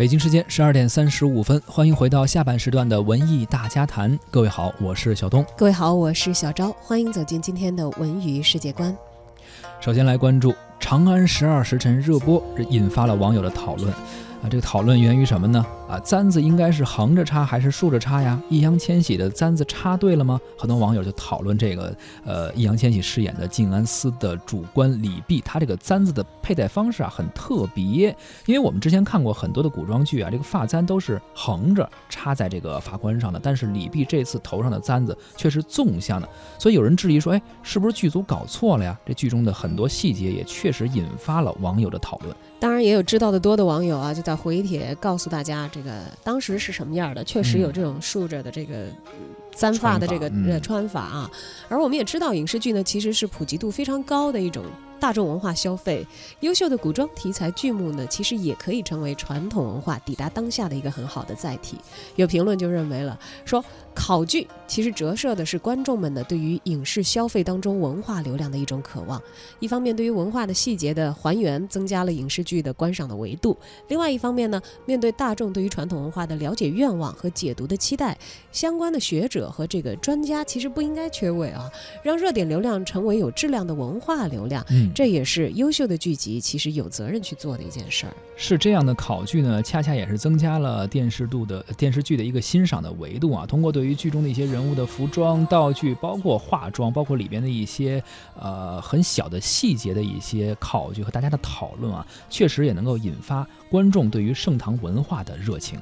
北京时间十二点三十五分，欢迎回到下半时段的文艺大家谈。各位好，我是小东。各位好，我是小昭。欢迎走进今天的文娱世界观。首先来关注《长安十二时辰》热播，引发了网友的讨论。啊，这个讨论源于什么呢？啊，簪子应该是横着插还是竖着插呀？易烊千玺的簪子插对了吗？很多网友就讨论这个。呃，易烊千玺饰演的静安司的主官李泌，他这个簪子的佩戴方式啊很特别。因为我们之前看过很多的古装剧啊，这个发簪都是横着插在这个发冠上的，但是李泌这次头上的簪子却是纵向的，所以有人质疑说，哎，是不是剧组搞错了呀？这剧中的很多细节也确实引发了网友的讨论。当然，也有知道的多的网友啊，就在回帖告诉大家，这个当时是什么样的，确实有这种竖着的这个簪发的这个呃穿法啊。而我们也知道，影视剧呢其实是普及度非常高的一种。大众文化消费，优秀的古装题材剧目呢，其实也可以成为传统文化抵达当下的一个很好的载体。有评论就认为了，说考剧其实折射的是观众们的对于影视消费当中文化流量的一种渴望。一方面，对于文化的细节的还原，增加了影视剧的观赏的维度；另外一方面呢，面对大众对于传统文化的了解愿望和解读的期待，相关的学者和这个专家其实不应该缺位啊，让热点流量成为有质量的文化流量。嗯。这也是优秀的剧集其实有责任去做的一件事儿。是这样的考据呢，恰恰也是增加了电视度的电视剧的一个欣赏的维度啊。通过对于剧中的一些人物的服装、道具，包括化妆，包括里边的一些呃很小的细节的一些考据和大家的讨论啊，确实也能够引发观众对于盛唐文化的热情。